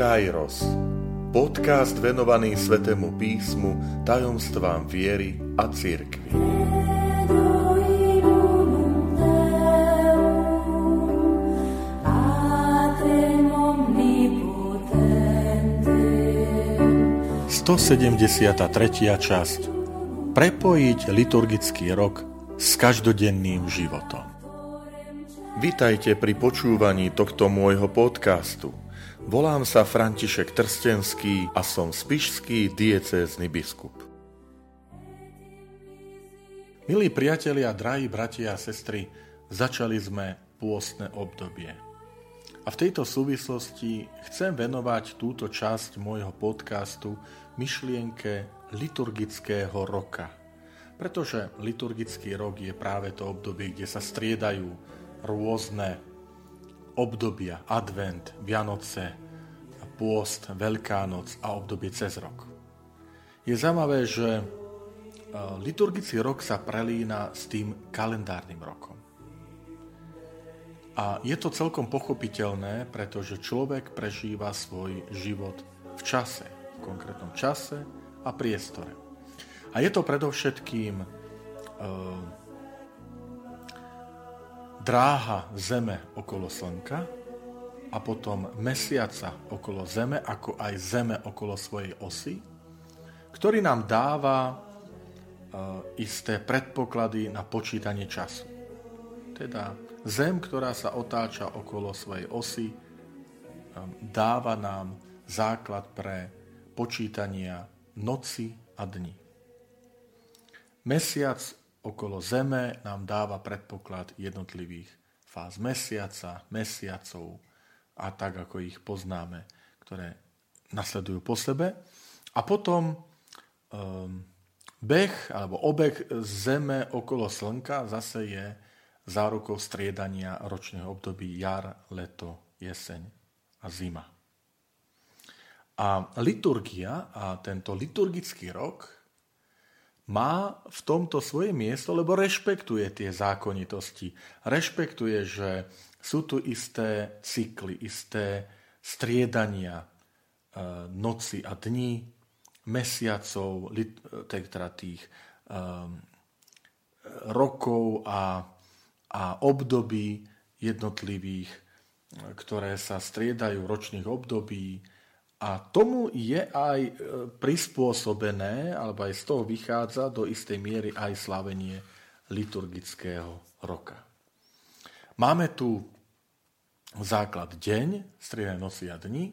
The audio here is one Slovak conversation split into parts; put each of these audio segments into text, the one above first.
Kairos. Podcast venovaný Svetému písmu, tajomstvám viery a. Sto tretia časť Prepojiť liturgický rok s každodenným životom. Vitajte pri počúvaní tohto môjho podcastu – Volám sa František Trstenský a som spišský diecézny biskup. Milí priatelia, drahí bratia a sestry, začali sme pôstne obdobie. A v tejto súvislosti chcem venovať túto časť môjho podcastu myšlienke liturgického roka. Pretože liturgický rok je práve to obdobie, kde sa striedajú rôzne obdobia, advent, Vianoce, pôst, Veľká noc a obdobie cez rok. Je zaujímavé, že e, liturgický rok sa prelína s tým kalendárnym rokom. A je to celkom pochopiteľné, pretože človek prežíva svoj život v čase, v konkrétnom čase a priestore. A je to predovšetkým e, dráha Zeme okolo Slnka a potom Mesiaca okolo Zeme, ako aj Zeme okolo svojej osy, ktorý nám dáva e, isté predpoklady na počítanie času. Teda Zem, ktorá sa otáča okolo svojej osy, e, dáva nám základ pre počítania noci a dní. Mesiac okolo Zeme nám dáva predpoklad jednotlivých fáz mesiaca, mesiacov a tak, ako ich poznáme, ktoré nasledujú po sebe. A potom um, beh alebo obeh Zeme okolo Slnka zase je zárukou striedania ročného období jar, leto, jeseň a zima. A liturgia a tento liturgický rok má v tomto svoje miesto, lebo rešpektuje tie zákonitosti. Rešpektuje, že sú tu isté cykly, isté striedania e, noci a dní, mesiacov, teda tých rokov a, a období jednotlivých, ktoré sa striedajú ročných období, a tomu je aj e, prispôsobené, alebo aj z toho vychádza do istej miery aj slavenie liturgického roka. Máme tu základ deň, striedaj noci a dni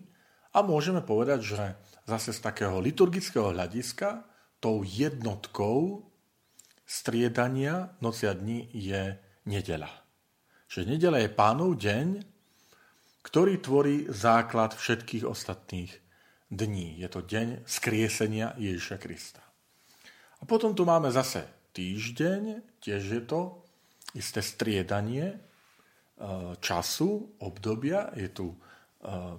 a môžeme povedať, že zase z takého liturgického hľadiska tou jednotkou striedania noci a dni je nedela. Že nedela je pánov deň, ktorý tvorí základ všetkých ostatných dní. Je to deň skriesenia Ježiša Krista. A potom tu máme zase týždeň, tiež je to isté striedanie e, času, obdobia. Je tu e,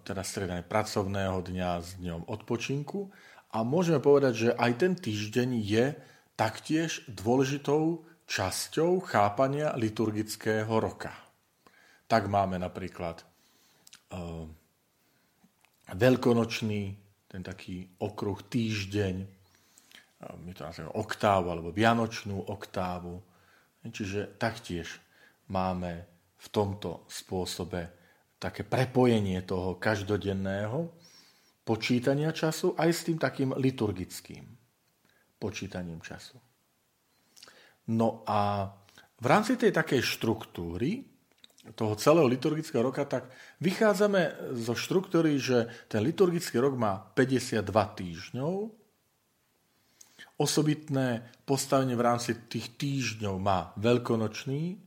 teda striedanie pracovného dňa s dňom odpočinku. A môžeme povedať, že aj ten týždeň je taktiež dôležitou časťou chápania liturgického roka. Tak máme napríklad veľkonočný, ten taký okruh týždeň, my to nazývame oktávu alebo vianočnú oktávu. Čiže taktiež máme v tomto spôsobe také prepojenie toho každodenného počítania času aj s tým takým liturgickým počítaním času. No a v rámci tej takej štruktúry toho celého liturgického roka, tak vychádzame zo štruktúry, že ten liturgický rok má 52 týždňov. Osobitné postavenie v rámci tých týždňov má veľkonočný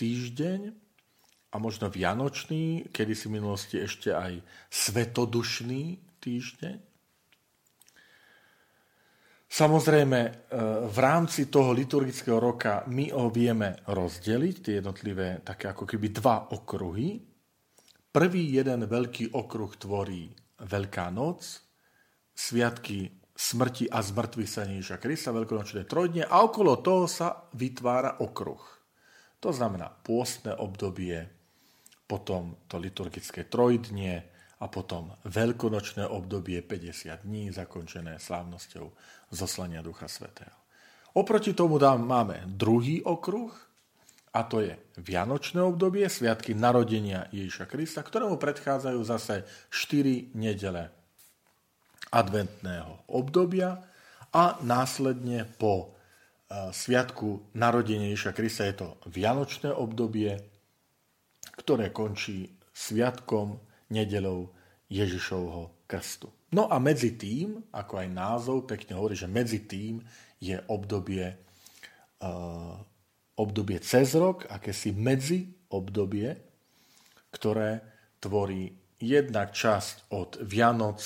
týždeň a možno vianočný, kedy si v minulosti ešte aj svetodušný týždeň. Samozrejme, e, v rámci toho liturgického roka my ho vieme rozdeliť, tie jednotlivé také ako keby dva okruhy. Prvý jeden veľký okruh tvorí Veľká noc, sviatky smrti a zmrtvý sa Ježiša Krista, veľkonočné trojdne a okolo toho sa vytvára okruh. To znamená pôstne obdobie, potom to liturgické trojdnie a potom veľkonočné obdobie 50 dní zakončené slávnosťou zoslania Ducha Svetého. Oproti tomu dám, máme druhý okruh, a to je Vianočné obdobie, sviatky narodenia Ježiša Krista, ktorému predchádzajú zase 4 nedele adventného obdobia a následne po e, sviatku narodenia Ježiša Krista je to Vianočné obdobie, ktoré končí sviatkom nedelou Ježišovho krstu. No a medzi tým, ako aj názov pekne hovorí, že medzi tým je obdobie, uh, obdobie cez rok, akési medzi obdobie, ktoré tvorí jednak časť od Vianoc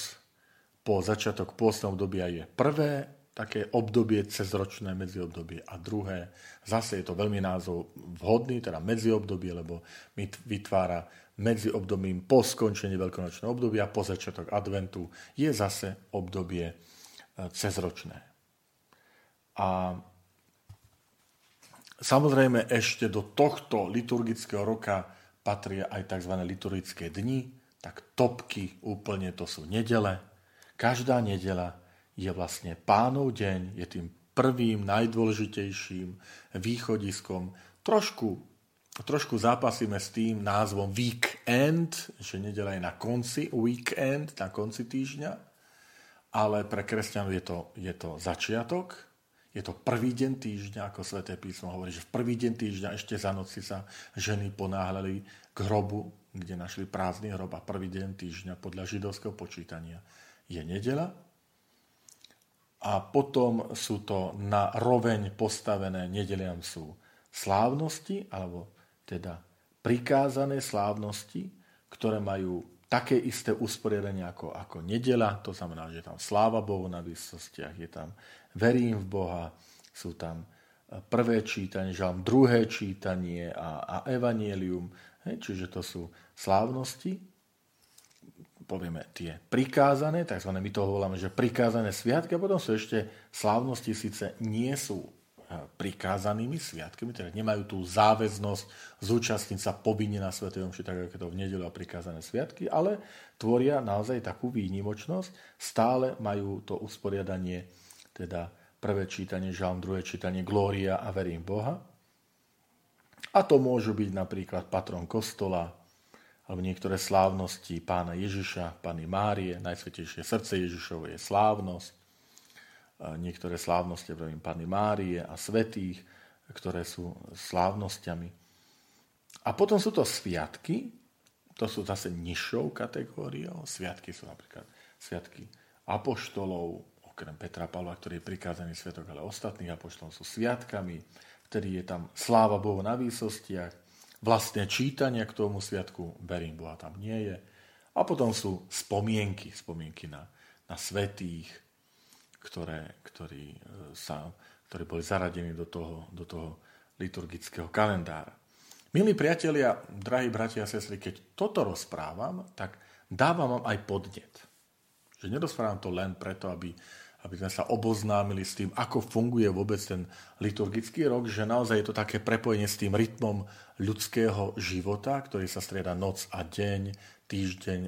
po začiatok pôstneho obdobia je prvé také obdobie cezročné medziobdobie a druhé, zase je to veľmi názov vhodný, teda medziobdobie, lebo mi vytvára medzi obdobím po skončení veľkonočného obdobia, po začiatok adventu, je zase obdobie e, cezročné. A samozrejme ešte do tohto liturgického roka patria aj tzv. liturgické dni, tak topky úplne to sú nedele. Každá nedela je vlastne pánov deň, je tým prvým, najdôležitejším východiskom. Trošku, trošku zápasíme s tým názvom weekend, že nedela je na konci weekend, na konci týždňa, ale pre kresťanov je to, je to začiatok, je to prvý deň týždňa, ako sväté písmo hovorí, že v prvý deň týždňa ešte za noci sa ženy ponáhľali k hrobu, kde našli prázdny hrob a prvý deň týždňa podľa židovského počítania je nedela a potom sú to na roveň postavené, nedeliam sú slávnosti, alebo teda prikázané slávnosti, ktoré majú také isté usporiadanie ako, ako nedela, to znamená, že je tam sláva Bohu na výsostiach, je tam verím v Boha, sú tam e, prvé čítanie, žalm druhé čítanie a, a evanielium, čiže to sú slávnosti, povieme tie prikázané, tzv. my to voláme, že prikázané sviatky a potom sú ešte slávnosti, síce nie sú e, prikázanými sviatkami, teda nemajú tú záväznosť zúčastniť sa povinne na Svetej Omši, tak ako je to v nedelu a prikázané sviatky, ale tvoria naozaj takú výnimočnosť, stále majú to usporiadanie, teda prvé čítanie žalm, druhé čítanie Glória a verím Boha. A to môžu byť napríklad patron kostola, alebo niektoré slávnosti pána Ježiša, Pany Márie, Najsvetejšie srdce Ježišovo je slávnosť, niektoré slávnosti, pravím, Pany Márie a svetých, ktoré sú slávnosťami. A potom sú to sviatky, to sú zase nižšou kategóriou. Sviatky sú napríklad sviatky apoštolov, okrem Petra Pavla, ktorý je prikázaný sviatok, ale ostatných apoštolov sú sviatkami, vtedy je tam sláva Bohu na výsostiach, vlastné čítania k tomu sviatku, verím, Boha tam nie je. A potom sú spomienky, spomienky na, na svetých, ktoré, ktorí, e, sa, ktorí boli zaradení do toho, do toho liturgického kalendára. Milí priatelia, drahí bratia a sestry, keď toto rozprávam, tak dávam vám aj podnet. Že nerozprávam to len preto, aby aby sme sa oboznámili s tým, ako funguje vôbec ten liturgický rok, že naozaj je to také prepojenie s tým rytmom ľudského života, ktorý sa strieda noc a deň, týždeň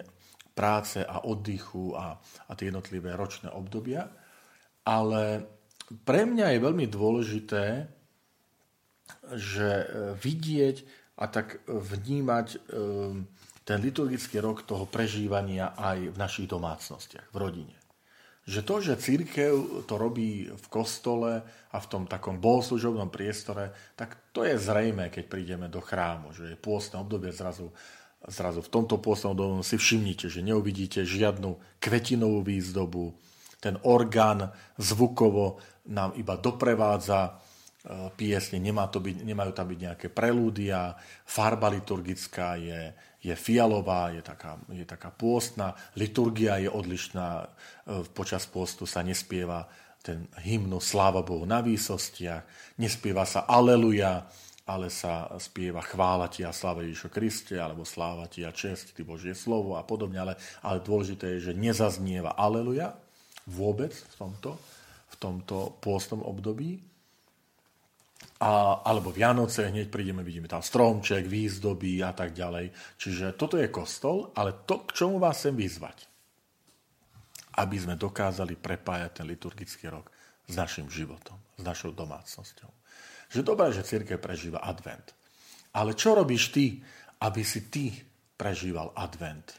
práce a oddychu a, a tie jednotlivé ročné obdobia. Ale pre mňa je veľmi dôležité, že e, vidieť a tak vnímať e, ten liturgický rok toho prežívania aj v našich domácnostiach, v rodine že to, že církev to robí v kostole a v tom takom bohoslužobnom priestore, tak to je zrejme, keď prídeme do chrámu, že je pôstne obdobie zrazu, zrazu v tomto pôstnom období si všimnite, že neuvidíte žiadnu kvetinovú výzdobu, ten orgán zvukovo nám iba doprevádza E, piesne, nemá to byť, nemajú tam byť nejaké prelúdia, farba liturgická je, je fialová, je taká, je taká pôstna, liturgia je odlišná, e, počas pôstu sa nespieva ten hymnu Sláva Bohu na výsostiach, nespieva sa Aleluja, ale sa spieva chvála ti a sláva Ježišu Kriste, alebo sláva ti a čest, ty Božie slovo a podobne, ale, ale dôležité je, že nezaznieva Aleluja vôbec v tomto, v tomto pôstnom období, a, alebo Vianoce, hneď prídeme, vidíme tam stromček, výzdoby a tak ďalej. Čiže toto je kostol, ale to, k čomu vás chcem vyzvať, aby sme dokázali prepájať ten liturgický rok s našim životom, s našou domácnosťou. Že dobré, že církev prežíva advent. Ale čo robíš ty, aby si ty prežíval advent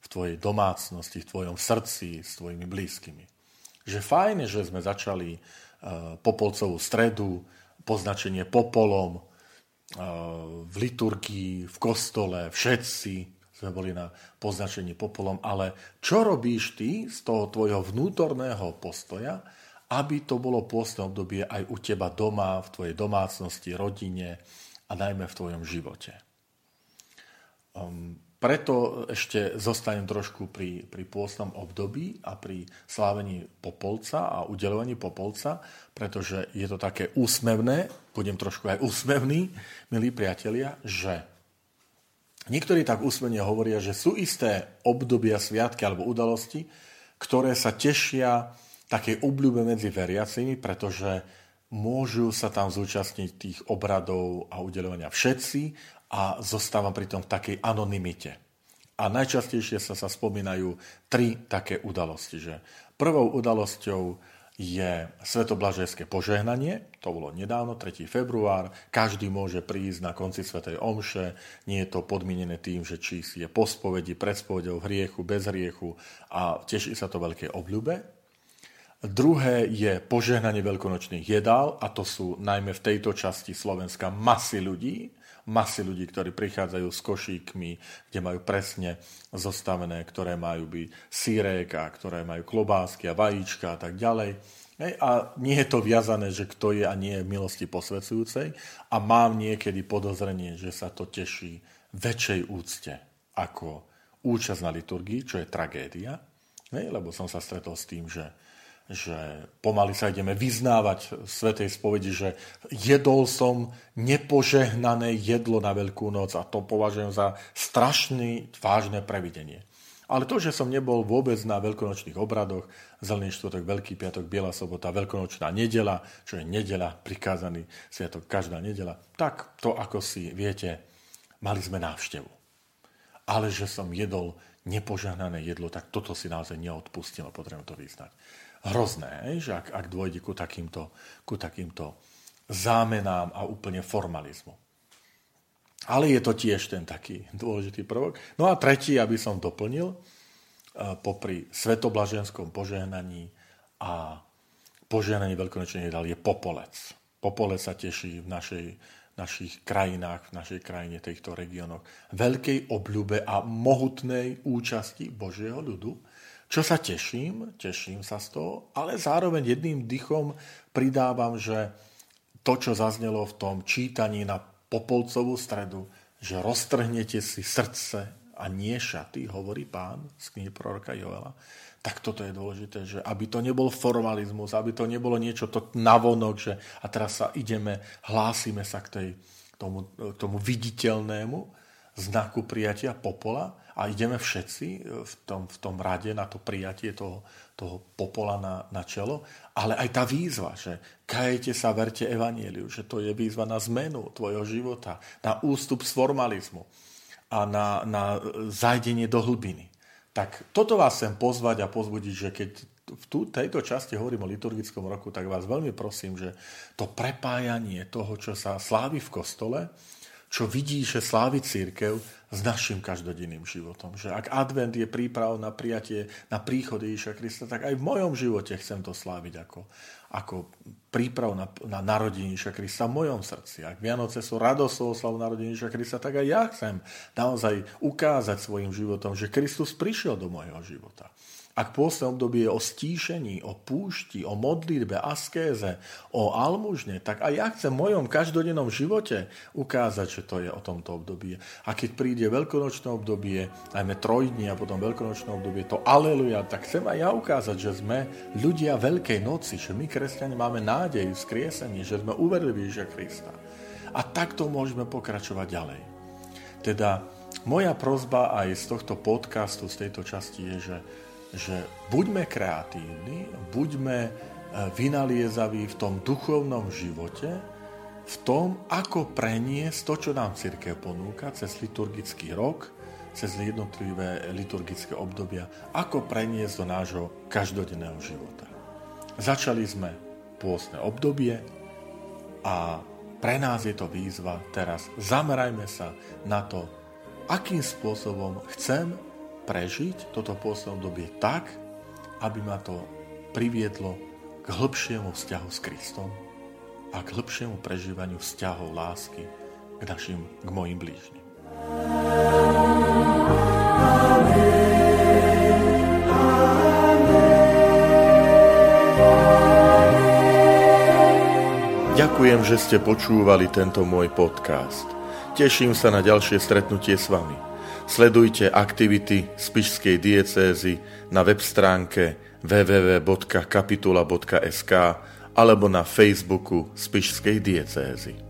v tvojej domácnosti, v tvojom srdci, s tvojimi blízkymi? Že fajne, že sme začali uh, Popolcovú stredu, poznačenie popolom, eh, v liturgii, v kostole, všetci sme boli na poznačení popolom, ale čo robíš ty z toho tvojho vnútorného postoja, aby to bolo pôstne obdobie aj u teba doma, v tvojej domácnosti, rodine a najmä v tvojom živote. Um, preto ešte zostanem trošku pri, pri pôstnom období a pri slávení Popolca a udelovaní Popolca, pretože je to také úsmevné, budem trošku aj úsmevný, milí priatelia, že niektorí tak úsmevne hovoria, že sú isté obdobia, sviatky alebo udalosti, ktoré sa tešia takej obľúbe medzi veriacimi, pretože môžu sa tam zúčastniť tých obradov a udelovania všetci a zostávam pritom v takej anonymite. A najčastejšie sa, sa spomínajú tri také udalosti. Že prvou udalosťou je Svetoblažejské požehnanie, to bolo nedávno, 3. február, každý môže prísť na konci Svetej Omše, nie je to podmienené tým, že či si je po spovedi, pred spovedou, hriechu, bez hriechu a teší sa to veľké obľúbe. Druhé je požehnanie veľkonočných jedál a to sú najmä v tejto časti Slovenska masy ľudí, masy ľudí, ktorí prichádzajú s košíkmi, kde majú presne zostavené, ktoré majú byť sírek a ktoré majú klobásky a vajíčka a tak ďalej. A nie je to viazané, že kto je a nie je milosti posvedzujúcej a mám niekedy podozrenie, že sa to teší väčšej úcte ako účasť na liturgii, čo je tragédia, lebo som sa stretol s tým, že že pomaly sa ideme vyznávať Svetej spovedi, že jedol som nepožehnané jedlo na Veľkú noc a to považujem za strašný, vážne previdenie. Ale to, že som nebol vôbec na veľkonočných obradoch, Zelený štvrtok, Veľký piatok, Biela sobota, Veľkonočná nedela, čo je nedela, prikázaný sviatok každá nedela, tak to, ako si viete, mali sme návštevu. Ale že som jedol nepožehnané jedlo, tak toto si naozaj neodpustilo, potrebujem to vyznať hrozné, že ak, ak dôjde ku takýmto, ku takýmto zámenám a úplne formalizmu. Ale je to tiež ten taký dôležitý prvok. No a tretí, aby som doplnil, e, popri svetoblaženskom požehnaní a požehnaní veľkonočných jedál je popolec. Popolec sa teší v našej, našich krajinách, v našej krajine, týchto regiónoch, veľkej obľúbe a mohutnej účasti Božieho ľudu čo sa teším, teším sa z toho, ale zároveň jedným dychom pridávam, že to, čo zaznelo v tom čítaní na Popolcovú stredu, že roztrhnete si srdce a nie šaty, hovorí pán z knihy proroka Joela, tak toto je dôležité, že aby to nebol formalizmus, aby to nebolo niečo to navonok, že a teraz sa ideme, hlásime sa k, tej, tomu, tomu viditeľnému znaku prijatia popola, a ideme všetci e, v tom, v tom rade na to prijatie toho, toho popola na, na čelo, ale aj tá výzva, že kajete sa, verte evanieliu, že to je výzva na zmenu tvojho života, na ústup z formalizmu a na, na zajdenie do hlbiny. Tak toto vás chcem pozvať a pozbudiť, že keď v tú, tejto časti hovorím o liturgickom roku, tak vás veľmi prosím, že to prepájanie toho, čo sa slávi v kostole, čo vidí, že slávi církev s našim každodenným životom. Že ak advent je príprav na prijatie, na príchod Ježiša Krista, tak aj v mojom živote chcem to sláviť ako, ako príprav na, na narodenie Ježiša Krista v mojom srdci. Ak Vianoce sú radosou slavu narodenia Ježiša Krista, tak aj ja chcem naozaj ukázať svojim životom, že Kristus prišiel do môjho života. Ak pôstne obdobie je o stíšení, o púšti, o modlitbe, askéze, o almužne, tak aj ja chcem v mojom každodennom živote ukázať, že to je o tomto období. A keď príde veľkonočné obdobie, najmä trojdní a potom veľkonočné obdobie, to aleluja, tak chcem aj ja ukázať, že sme ľudia Veľkej noci, že my kresťania máme nádej v skriesení, že sme uverili Ježiša Krista. A takto môžeme pokračovať ďalej. Teda moja prozba aj z tohto podcastu, z tejto časti je, že že buďme kreatívni, buďme e, vynaliezaví v tom duchovnom živote, v tom, ako preniesť to, čo nám církev ponúka cez liturgický rok, cez jednotlivé liturgické obdobia, ako preniesť do nášho každodenného života. Začali sme pôstne obdobie a pre nás je to výzva teraz. Zamerajme sa na to, akým spôsobom chcem prežiť toto pôstne obdobie tak, aby ma to priviedlo k hĺbšiemu vzťahu s Kristom a k hĺbšiemu prežívaniu vzťahov lásky k našim, k mojim blížnym. Ďakujem, že ste počúvali tento môj podcast. Teším sa na ďalšie stretnutie s vami. Sledujte aktivity Spišskej diecézy na web stránke www.kapitula.sk alebo na Facebooku Spišskej diecézy.